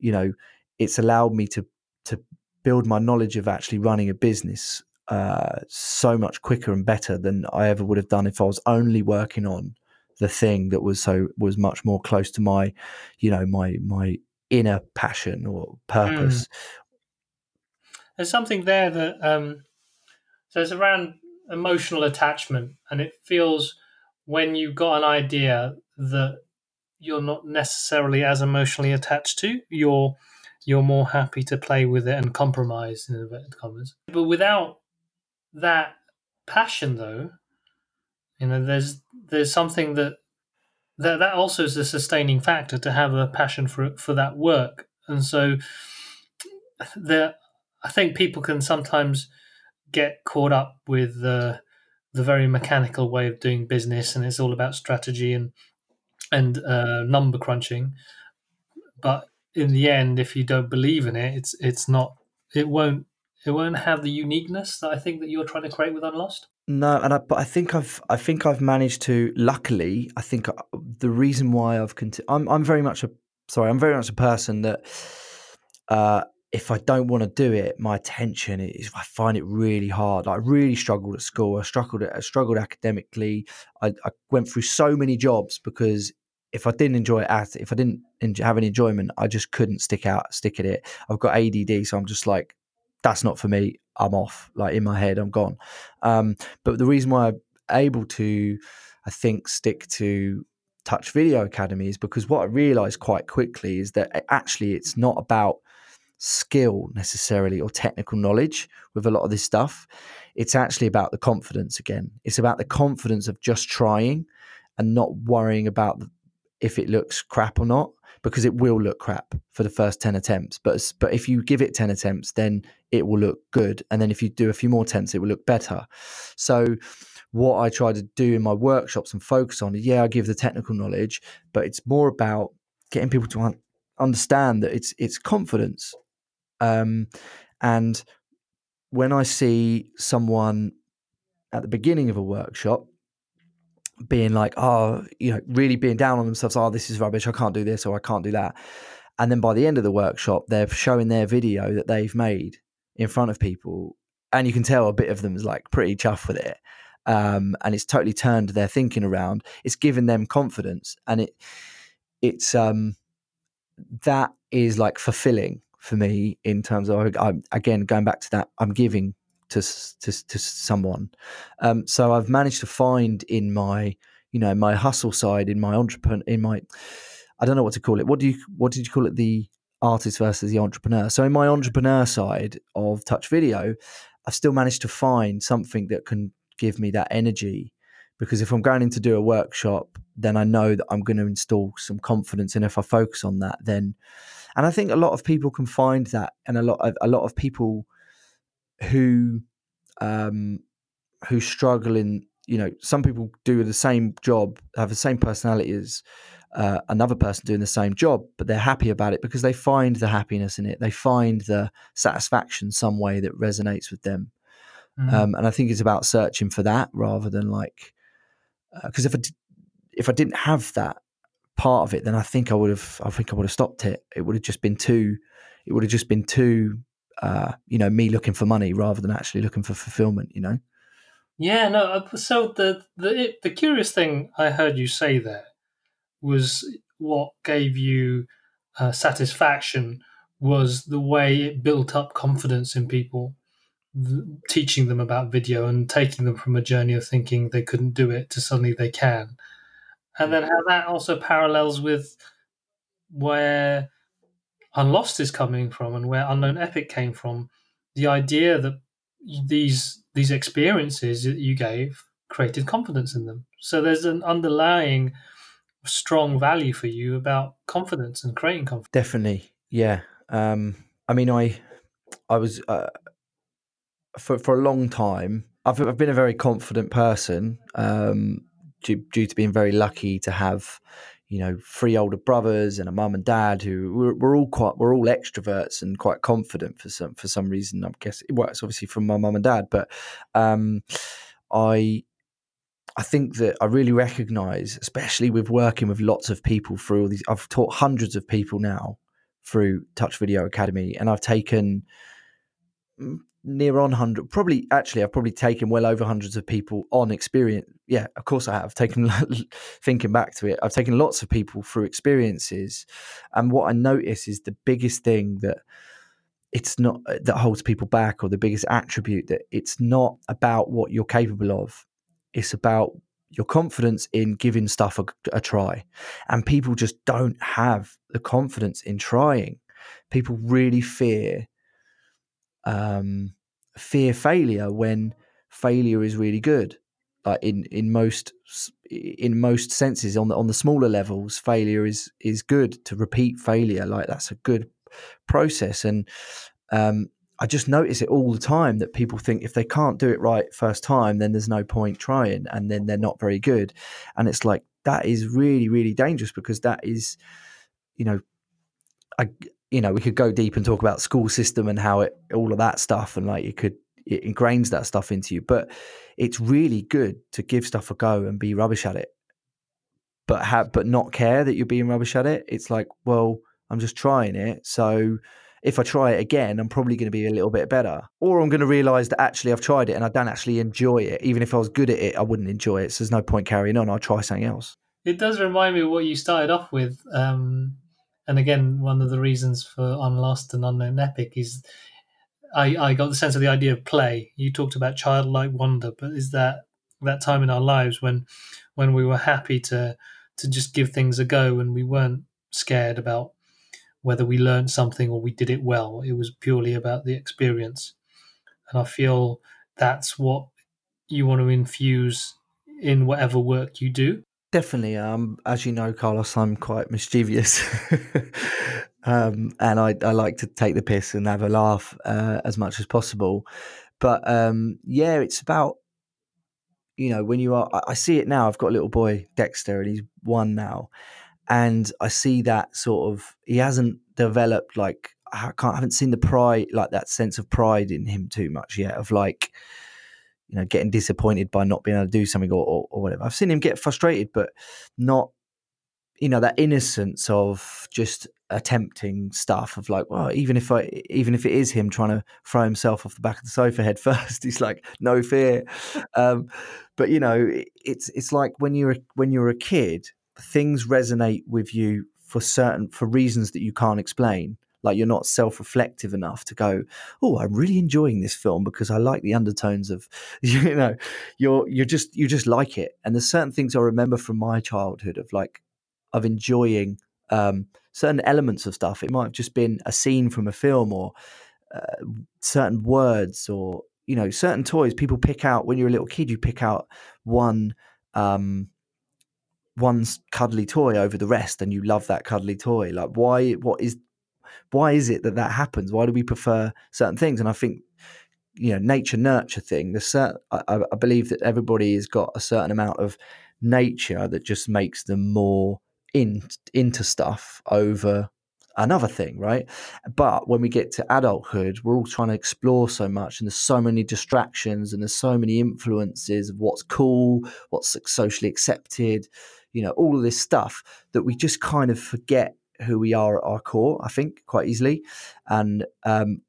You know, it's allowed me to to build my knowledge of actually running a business uh, so much quicker and better than I ever would have done if I was only working on the thing that was so was much more close to my, you know, my my inner passion or purpose. Mm. There's something there that um, so it's around emotional attachment, and it feels when you've got an idea that you're not necessarily as emotionally attached to, you're you're more happy to play with it and compromise in inverted commas. But without that passion though you know there's there's something that that that also is a sustaining factor to have a passion for for that work and so there, I think people can sometimes get caught up with the the very mechanical way of doing business, and it's all about strategy and and uh, number crunching. But in the end, if you don't believe in it, it's it's not. It won't. It won't have the uniqueness that I think that you're trying to create with Unlost. No, and I, but I think I've I think I've managed to. Luckily, I think uh, the reason why I've continued. I'm I'm very much a sorry. I'm very much a person that. Uh, if I don't want to do it, my attention is I find it really hard. I really struggled at school. I struggled I struggled academically. I, I, went through so many jobs because if I didn't enjoy it, if I didn't have any enjoyment, I just couldn't stick out, stick at it. I've got ADD, so I'm just like, that's not for me. I'm off. Like in my head, I'm gone. Um, but the reason why I'm able to, I think, stick to Touch Video Academy is because what I realized quite quickly is that actually it's not about skill necessarily or technical knowledge with a lot of this stuff. It's actually about the confidence again. It's about the confidence of just trying and not worrying about if it looks crap or not because it will look crap for the first 10 attempts. But but if you give it 10 attempts then it will look good. And then if you do a few more attempts it will look better. So what I try to do in my workshops and focus on yeah I give the technical knowledge but it's more about getting people to un- understand that it's it's confidence. Um, and when I see someone at the beginning of a workshop being like, oh, you know, really being down on themselves, oh, this is rubbish, I can't do this or I can't do that. And then by the end of the workshop, they're showing their video that they've made in front of people. And you can tell a bit of them is like pretty chuffed with it. Um, and it's totally turned their thinking around. It's given them confidence. And it it's um that is like fulfilling for me in terms of I'm, again going back to that I'm giving to to, to someone. Um, so I've managed to find in my you know my hustle side in my entrepreneur in my I don't know what to call it. What do you what did you call it? The artist versus the entrepreneur. So in my entrepreneur side of touch video, I've still managed to find something that can give me that energy because if I'm going in to do a workshop, then I know that I'm going to install some confidence, and if I focus on that, then and I think a lot of people can find that, and a lot of a lot of people who um, who struggle in you know some people do the same job, have the same personality as uh, another person doing the same job, but they're happy about it because they find the happiness in it. They find the satisfaction some way that resonates with them. Mm-hmm. Um, and I think it's about searching for that rather than like because uh, if I if I didn't have that, part of it, then I think I would have. I think I would have stopped it. It would have just been too. It would have just been too. Uh, you know, me looking for money rather than actually looking for fulfillment. You know. Yeah. No. Uh, so the the the curious thing I heard you say there was what gave you uh, satisfaction was the way it built up confidence in people teaching them about video and taking them from a journey of thinking they couldn't do it to suddenly they can and then how that also parallels with where Unlost is coming from and where Unknown Epic came from. The idea that these these experiences that you gave created confidence in them. So there's an underlying strong value for you about confidence and creating confidence. Definitely, yeah. Um, I mean, I I was uh, for for a long time. I've I've been a very confident person. Um, due, due to being very lucky to have you know three older brothers and a mum and dad who we're, we're, all quite we're all extroverts and quite confident for some for some reason. I guess it works obviously from my mum and dad, but um, I I think that I really recognise, especially with working with lots of people through all these. I've taught hundreds of people now through Touch Video Academy, and I've taken near on 100 probably actually i've probably taken well over hundreds of people on experience yeah of course i have taken thinking back to it i've taken lots of people through experiences and what i notice is the biggest thing that it's not uh, that holds people back or the biggest attribute that it's not about what you're capable of it's about your confidence in giving stuff a, a try and people just don't have the confidence in trying. People really fear um, fear failure when failure is really good. Like in in most in most senses, on the on the smaller levels, failure is is good. To repeat failure, like that's a good process. And um, I just notice it all the time that people think if they can't do it right first time, then there's no point trying, and then they're not very good. And it's like that is really, really dangerous because that is, you know, I, you know, we could go deep and talk about school system and how it, all of that stuff, and like it could, it ingrains that stuff into you. But it's really good to give stuff a go and be rubbish at it, but have, but not care that you're being rubbish at it. It's like, well, I'm just trying it, so if I try it again, I'm probably going to be a little bit better. Or I'm going to realize that actually I've tried it and I don't actually enjoy it. Even if I was good at it, I wouldn't enjoy it. So there's no point carrying on. I'll try something else. It does remind me of what you started off with. Um, and again, one of the reasons for Unlost and Unknown Epic is I, I got the sense of the idea of play. You talked about childlike wonder, but is that that time in our lives when when we were happy to to just give things a go and we weren't scared about whether we learned something or we did it well. It was purely about the experience. And I feel that's what you want to infuse in whatever work you do. Definitely. Um, as you know, Carlos, I'm quite mischievous. um, and I, I like to take the piss and have a laugh uh, as much as possible. But um, yeah, it's about, you know, when you are, I, see it now. I've got a little boy, Dexter, and he's one now and I see that sort of he hasn't developed like I can't I haven't seen the pride like that sense of pride in him too much yet of like you know getting disappointed by not being able to do something or, or, or whatever. I've seen him get frustrated, but not you know that innocence of just attempting stuff of like well even if i even if it is him trying to throw himself off the back of the sofa head first he's like no fear um, but you know it's it's like when you're when you're a kid things resonate with you for certain for reasons that you can't explain like you're not self-reflective enough to go oh i'm really enjoying this film because i like the undertones of you know you're you're just you just like it. And there's certain things i remember from my childhood of like of enjoying um, certain elements of stuff. It might have just been a scene from a film or uh, certain words or you know certain toys people pick out when you're a little kid you pick out one um, one cuddly toy over the rest and you love that cuddly toy. Like why what is why is it that that happens why do we prefer certain things and i think you know nature nurture thing the certain I, I believe that everybody has got a certain amount of nature that just makes them more in into stuff over another thing, right? But when we get to adulthood, we're all trying to explore so much, and there's so many distractions, and there's so many influences of what's cool, what's socially accepted, you know, all of this stuff that we just kind of forget who we are at our core. I think quite easily, and um,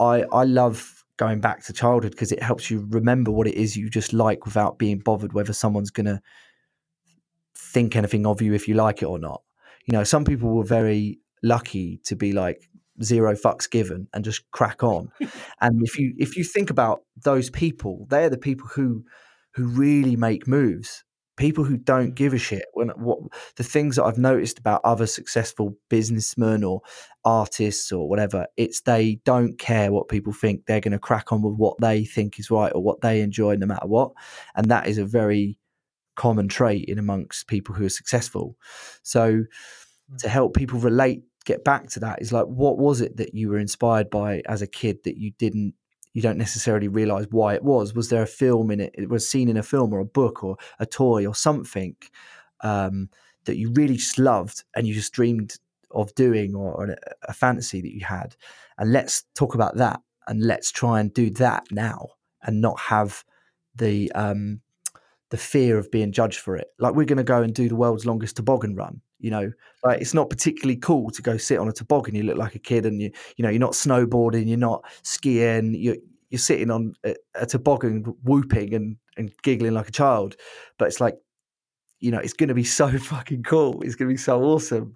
I I love going back to childhood because it helps you remember what it is you just like without being bothered whether someone's going to think anything of you if you like it or not. You know, some people were very lucky to be like zero fucks given and just crack on. and if you if you think about those people, they're the people who who really make moves. People who don't give a shit. When what the things that I've noticed about other successful businessmen or artists or whatever, it's they don't care what people think. They're going to crack on with what they think is right or what they enjoy, no matter what. And that is a very common trait in amongst people who are successful. So to mm. help people relate get back to that is like what was it that you were inspired by as a kid that you didn't you don't necessarily realize why it was was there a film in it it was seen in a film or a book or a toy or something um, that you really just loved and you just dreamed of doing or, or a, fantasy that you had and let's talk about that and let's try and do that now and not have the um, the fear of being judged for it. Like we're going to go and do the world's longest toboggan run. You know, like it's not particularly cool to go sit on a toboggan. You look like a kid, and you you know you're not snowboarding, you're not skiing, you're you're sitting on a, a toboggan, whooping and and giggling like a child. But it's like, you know, it's going to be so fucking cool. It's going to be so awesome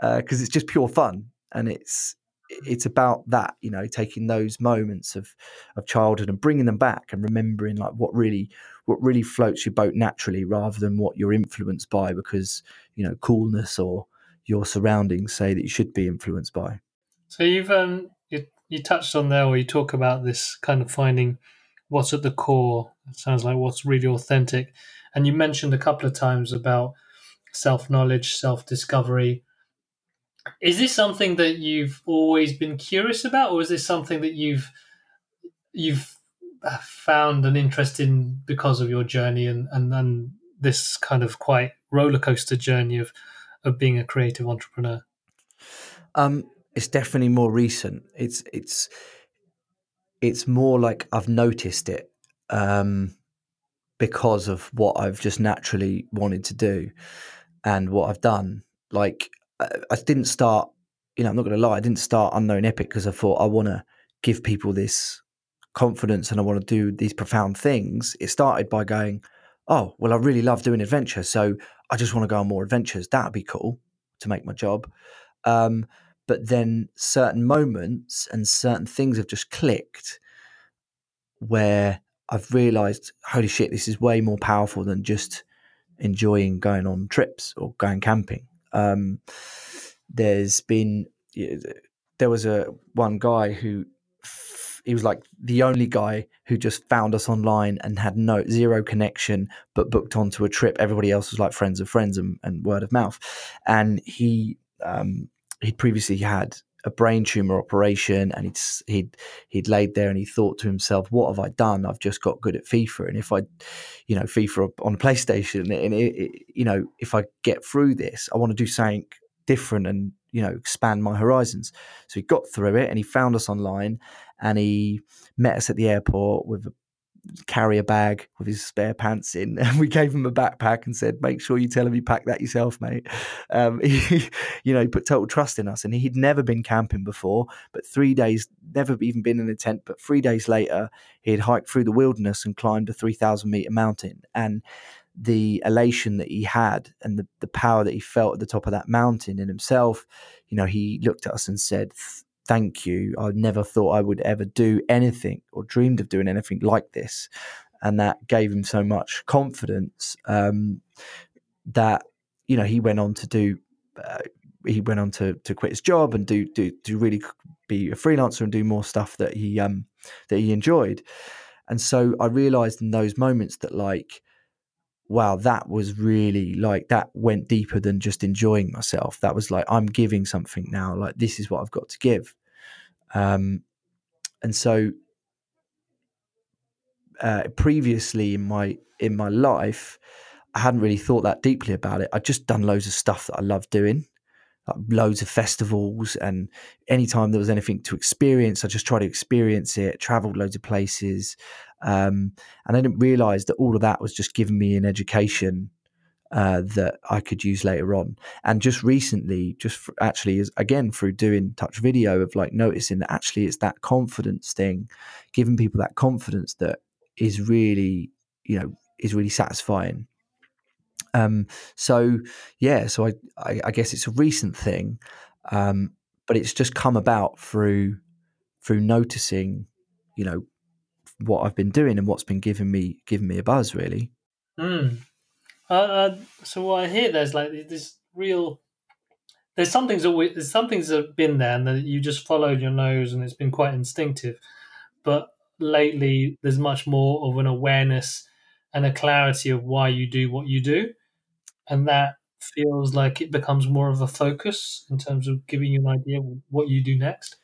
because uh, it's just pure fun, and it's it's about that you know taking those moments of of childhood and bringing them back and remembering like what really what really floats your boat naturally rather than what you're influenced by because you know coolness or your surroundings say that you should be influenced by. So you've um you, you touched on there where you talk about this kind of finding what's at the core it sounds like what's really authentic. And you mentioned a couple of times about self knowledge self discovery Is this something that you've always been curious about, or is this something that you've you've found an interest in because of your journey and and then this kind of quite roller coaster journey of of being a creative entrepreneur? Um, it's definitely more recent. It's it's it's more like I've noticed it um, because of what I've just naturally wanted to do and what I've done. Like I, I didn't start, you know, I'm not going to lie, I didn't start Unknown Epic because I thought I want to give people this confidence and I want to do these profound things. It started by going, oh, well, I really love doing adventure, so I just want to go on more adventures. That'd be cool to make my job. Um, but then certain moments and certain things have just clicked where I've realized, holy shit, this is way more powerful than just enjoying going on trips or going camping. Um, there's been, there was a one guy who he was like the only guy who just found us online and had no zero connection but booked onto a trip. Everybody else was like friends of friends and, and word of mouth. And he um, he'd previously had a brain tumor operation and he'd he'd he'd laid there and he thought to himself what have i done? I've just got good at fifa. And if i you know fifa on playstation and it, it, you know if i get through this i want to do something different and you know expand my horizons. So he got through it and he found us online and he met us at the airport with a carrier bag with his spare pants in and we gave him a backpack and said make sure you tell him you pack that yourself mate. Um, he, you know he put total trust in us and he'd never been camping before but three days never even been in a tent but three days later he had hiked through the wilderness and climbed a 3000 meter mountain. And the elation that he had and the, the power that he felt at the top of that mountain in himself you know he looked at us and said thank you. I never thought I would ever do anything or dreamed of doing anything like this. And that gave him so much confidence um, that, you know, he went on to do, uh, he went on to, to quit his job and do, do, do really be a freelancer and do more stuff that he, um, that he enjoyed. And so I realized in those moments that like, wow, that was really like that went deeper than just enjoying myself. That was like I'm giving something now. Like this is what I've got to give. Um, and so uh, previously in my in my life, I hadn't really thought that deeply about it. I'd just done loads of stuff that I loved doing, like loads of festivals, and anytime there was anything to experience, I just tried to experience it. Traveled loads of places, um, and I didn't realize that all of that was just giving me an education uh, that I could use later on. And just recently, just for, actually, is again through doing touch video of like noticing that actually it's that confidence thing, giving people that confidence that is really, you know, is really satisfying. Um, so yeah, so I, I, I guess it's a recent thing, um, but it's just come about through through noticing, you know, what I've been doing and what's been giving me giving me a buzz really. Mm. Uh, uh, so what I hear there's like this real. There's some things we, there's some things that have been there and that you just followed your nose and it's been quite instinctive, but lately there's much more of an awareness and a clarity of why you do what you do, and that feels like it becomes more of a focus in terms of giving you an idea what you do next.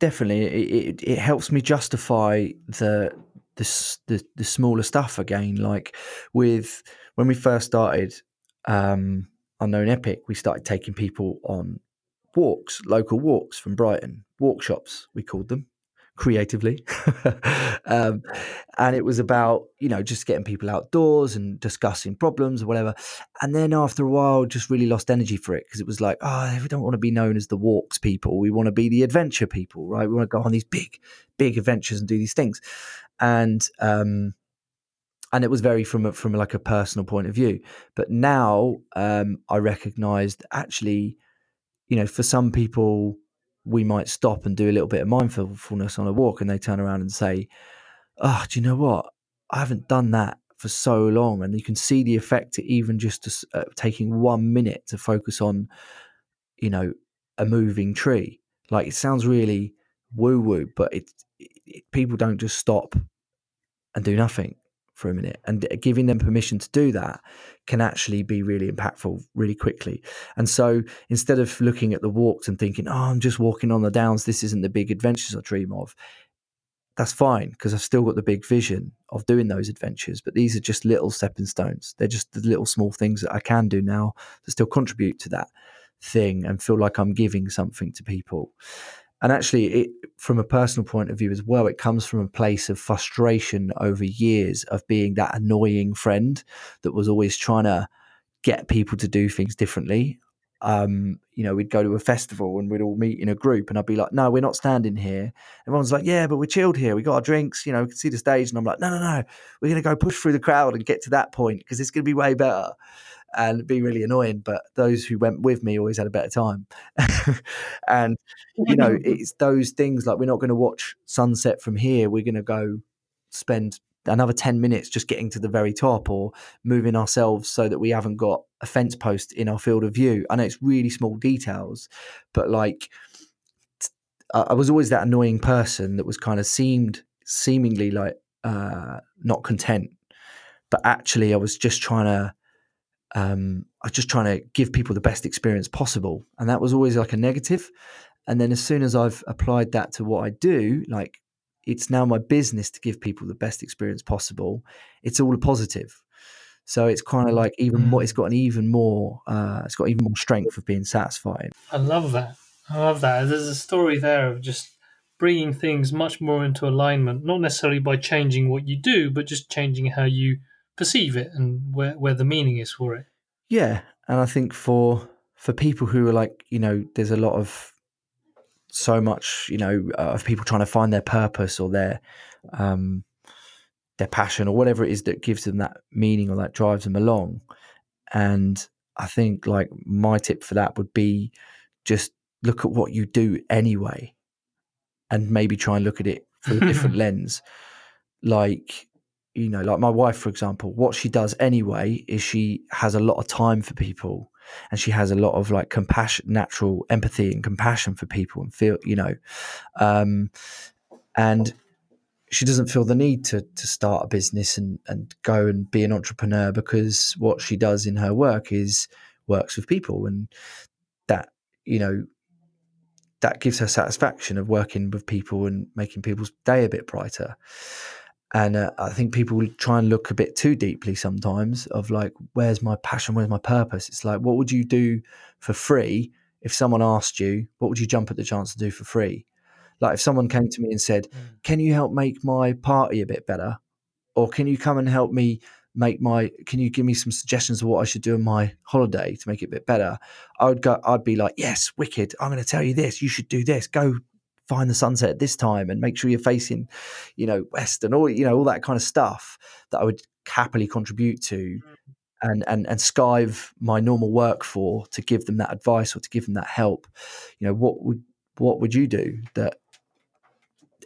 Definitely, it, it, it helps me justify the the, the the smaller stuff again. Like with when we first started um, Unknown Epic, we started taking people on walks, local walks from Brighton, workshops we called them creatively, um, and it was about you know just getting people outdoors and discussing problems or whatever. And then after a while, just really lost energy for it because it was like, oh, we don't want to be known as the walks people. We want to be the adventure people, right? We want to go on these big, big adventures and do these things. And um, and it was very from a, from like a personal point of view. But now um, I recognise that actually, you know, for some people, we might stop and do a little bit of mindfulness on a walk, and they turn around and say, "Oh, do you know what? I haven't done that." For so long, and you can see the effect even just uh, taking one minute to focus on, you know, a moving tree. Like it sounds really woo woo, but it, it, people don't just stop and do nothing for a minute and giving them permission to do that can actually be really impactful really quickly. And so instead of looking at the walks and thinking oh i'm just walking on the downs this isn't the big adventures i dream of that's fine because i've still got the big vision of doing those adventures but these are just little stepping stones. They're just the little small things that i can do now to still contribute to that thing and feel like i'm giving something to people and actually it from a personal point of view as well it comes from a place of frustration over years of being that annoying friend that was always trying to get people to do things differently um, you know, we'd go to a festival and we'd all meet in a group, and I'd be like, "No, we're not standing here." Everyone's like, "Yeah, but we're chilled here. We got our drinks. You know, we can see the stage." And I'm like, "No, no, no. We're to go push through the crowd and get to that point because it's to be way better." And be really annoying, but those who went with me always had a better time. and you know, it's those things like we're not going to watch sunset from here. We're going to go spend another 10 minutes just getting to the very top or moving ourselves so that we haven't got a fence post in our field of view. I know it's really small details, but like I was always that annoying person that was kind of seemed seemingly like uh, not content, but actually I was just trying to um, I was just trying to give people the best experience possible, and that was always like a negative. And then as soon as I've applied that to what I do, like it's now my business to give people the best experience possible. It's all a positive. So it's kind of like even more. It's mm. got an even more. Uh, it's got even more strength of being satisfied. I love that. I love that. There's a story there of just bringing things much more into alignment, not necessarily by changing what you do, but just changing how you perceive it and where where the meaning is for it. Yeah, and I think for for people who are like you know, there's a lot of so much, you know, uh, of people trying to find their purpose or their um, their passion or whatever it is that gives them that meaning or that drives them along. And I think like my tip for that would be just look at what you do anyway, and maybe try and look at it through a different lens. Like you know, like my wife, for example, what she does anyway is she has a lot of time for people and she has a lot of like compassion, natural empathy and compassion for people and feel, you know, um, and she doesn't feel the need to to start a business and and go and be an entrepreneur because what she does in her work is works with people and that you know that gives her satisfaction of working with people and making people's day a bit brighter and uh, I think people try and look a bit too deeply sometimes of like, where's my passion? Where's my purpose? It's like, what would you do for free if someone asked you, what would you jump at the chance to do for free? Like if someone came to me and said, mm. can you help make my party a bit better? Or can you come and help me make my, can you give me some suggestions of what I should do on my holiday to make it a bit better? I would go, I'd be like, yes, wicked. I'm going to tell you this. You should do this. Go find the sunset at this time and make sure you're facing, you know, west and all you know all that kind of stuff that I would happily contribute to. Mm. And, and and skive my normal work for to give them that advice or to give them that help, you know what would what would you do that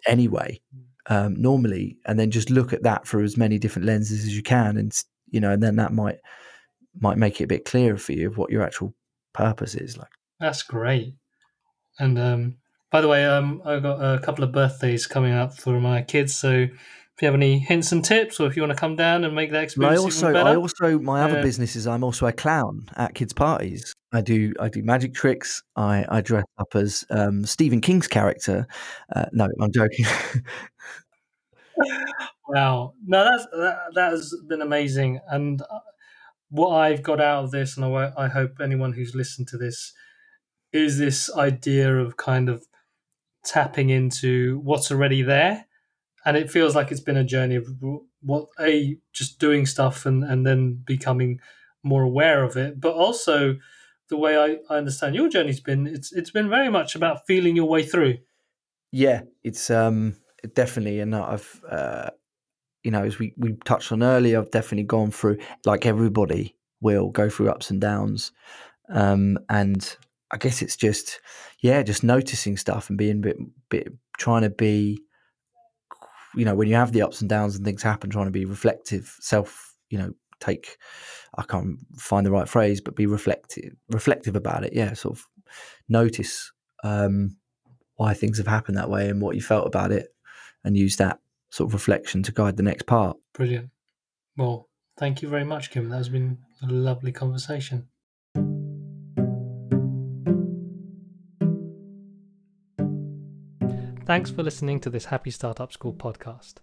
anyway um, normally, and then just look at that through as many different lenses as you can, and you know, and then that might might make it a bit clearer for you of what your actual purpose is. Like that's great, and um, by the way, um, I've got a couple of birthdays coming up for my kids, so if you have any hints and tips, or if you want to come down and make that experience I also, even better, I also, my other business is I'm also a clown at kids' parties. I do, I do magic tricks. I, I dress up as um, Stephen King's character. Uh, no, I'm joking. wow, no, that's that, that has been amazing, and uh, what I've got out of this, and I, I hope anyone who's listened to this is this idea of kind of tapping into what's already there. And it feels like it's been a journey of what a just doing stuff and and then becoming more aware of it. But also the way I, I understand your journey's been it's it's been very much about feeling your way through. Yeah it's um definitely and i've uh you know as we we touched on earlier i've definitely gone through like everybody will go through ups and downs. Um and I guess it's just yeah, just noticing stuff and being a bit bit trying to be you know, when you have the ups and downs and things happen, trying to be reflective, self, you know, take I can't find the right phrase, but be reflective reflective about it. Yeah, sort of notice um, why things have happened that way and what you felt about it and use that sort of reflection to guide the next part. Brilliant. Well, thank you very much, Kim. That has been a lovely conversation. Thanks for listening to this Happy Startup School podcast.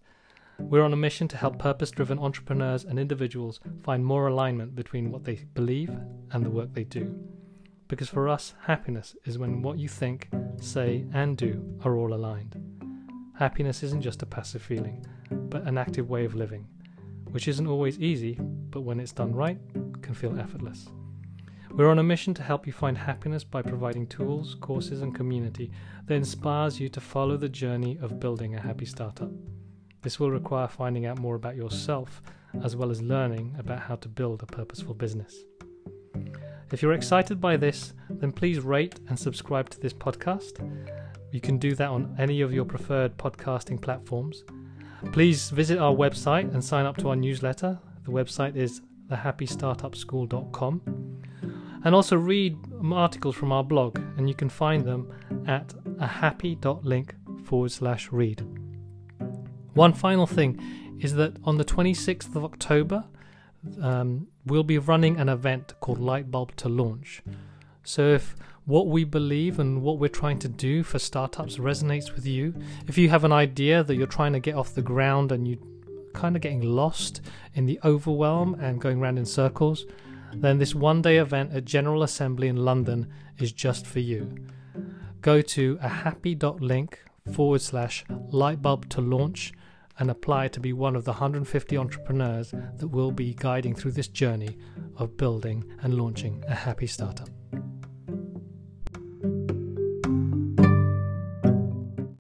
We're on a mission to help purpose driven entrepreneurs and individuals find more alignment between what they believe and the work they do. Because for us, happiness is when what you think, say, and do are all aligned. Happiness isn't just a passive feeling, but an active way of living, which isn't always easy, but when it's done right, can feel effortless. We're on a mission to help you find happiness by providing tools, courses, and community that inspires you to follow the journey of building a happy startup. This will require finding out more about yourself as well as learning about how to build a purposeful business. If you're excited by this, then please rate and subscribe to this podcast. You can do that on any of your preferred podcasting platforms. Please visit our website and sign up to our newsletter. The website is thehappystartupschool.com. And also read articles from our blog, and you can find them at a happy.link forward slash read. One final thing is that on the 26th of October, um, we'll be running an event called Lightbulb to Launch. So if what we believe and what we're trying to do for startups resonates with you, if you have an idea that you're trying to get off the ground and you're kind of getting lost in the overwhelm and going around in circles, then this one day event at General Assembly in London is just for you. Go to a happy.link forward slash lightbulb to launch and apply to be one of the 150 entrepreneurs that will be guiding through this journey of building and launching a happy startup.